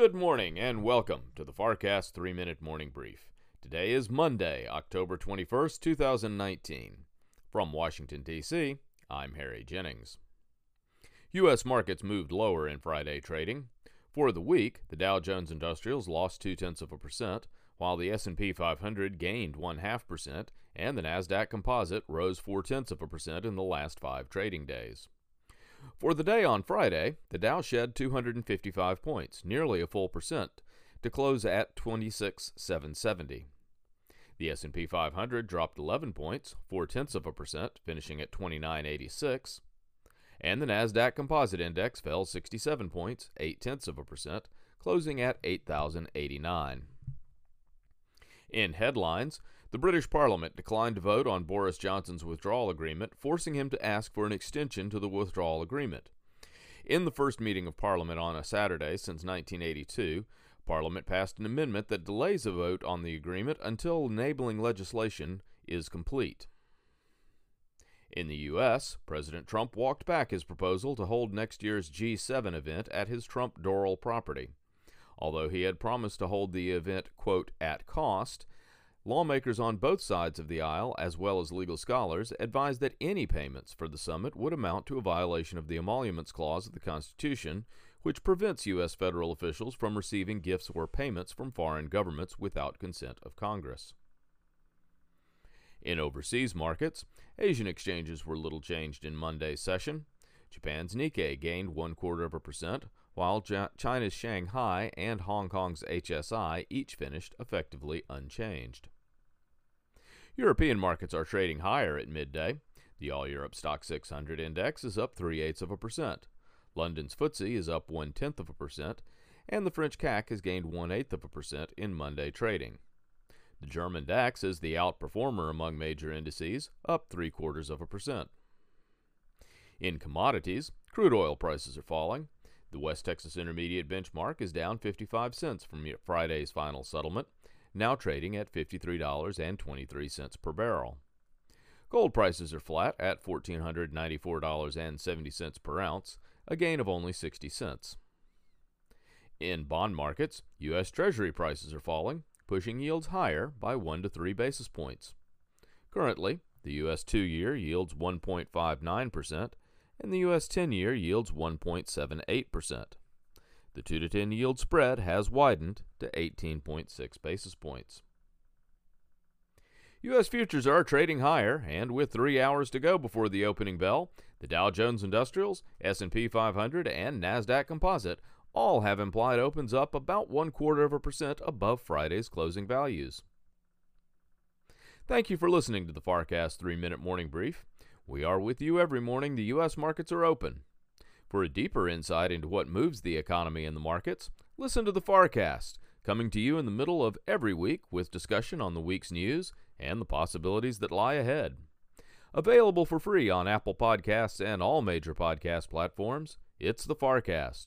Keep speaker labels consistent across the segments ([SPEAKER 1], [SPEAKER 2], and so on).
[SPEAKER 1] Good morning and welcome to the FarrCast 3 Minute Morning Brief. Today is Monday, October 21st, 2019. From Washington, D.C., I'm Harry Jennings. U.S. markets moved lower in Friday trading. For the week, the Dow Jones Industrials lost two tenths of a percent, while the S&P 500 gained one half percent, and the Nasdaq Composite rose four tenths of a percent in the last five trading days. For the day on Friday, the Dow shed 255 points, nearly a full percent, to close at 26,770. The S&P 500 dropped 11 points, four tenths of a percent, finishing at 2986, and the Nasdaq Composite Index fell 67 points, eight tenths of a percent, closing at 8,089. In headlines, the British Parliament declined to vote on Boris Johnson's withdrawal agreement, forcing him to ask for an extension to the withdrawal agreement. In the first meeting of Parliament on a Saturday since 1982, Parliament passed an amendment that delays a vote on the agreement until enabling legislation is complete. In the U.S., President Trump walked back his proposal to hold next year's G7 event at his Trump Doral property. Although he had promised to hold the event, quote, at cost, Lawmakers on both sides of the aisle, as well as legal scholars, advised that any payments for the summit would amount to a violation of the Emoluments Clause of the Constitution, which prevents U.S. federal officials from receiving gifts or payments from foreign governments without consent of Congress. In overseas markets, Asian exchanges were little changed in Monday's session. Japan's Nikkei gained one quarter of a percent, while China's Shanghai and Hong Kong's HSI each finished effectively unchanged. European markets are trading higher at midday. The All Europe Stock 600 index is up 3 eighths of a percent. London's FTSE is up one tenth of a percent, and the French CAC has gained one eighth of a percent in Monday trading. The German DAX is the outperformer among major indices, up three quarters of a percent. In commodities, crude oil prices are falling. The West Texas Intermediate benchmark is down 55 cents from Friday's final settlement, now trading at $53.23 per barrel. Gold prices are flat at $1,494.70 per ounce, a gain of only 60 cents. In bond markets, U.S. Treasury prices are falling, pushing yields higher by 1 to 3 basis points. Currently, the U.S. two year yields 1.59%, and the U.S. 10 year yields 1.78%. The 2 to 10 yield spread has widened to 18.6 basis points. U.S. futures are trading higher, and with three hours to go before the opening bell, the Dow Jones Industrials, S&P 500, and Nasdaq Composite all have implied opens up about one quarter of a percent above Friday's closing values. Thank you for listening to the FarrCast 3 Minute Morning Brief. We are with you every morning the U.S. markets are open. For a deeper insight into what moves the economy and the markets, listen to the FarrCast, coming to you in the middle of every week with discussion on the week's news and the possibilities that lie ahead. Available for free on Apple Podcasts and all major podcast platforms, it's the FarrCast.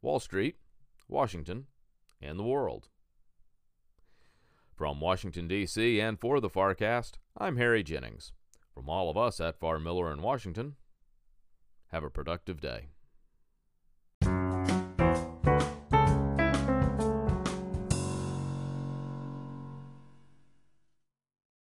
[SPEAKER 1] Wall Street, Washington, and the world. From Washington, D.C., and for the FarrCast, I'm Harry Jennings. From all of us at Farr Miller in Washington, have a productive day.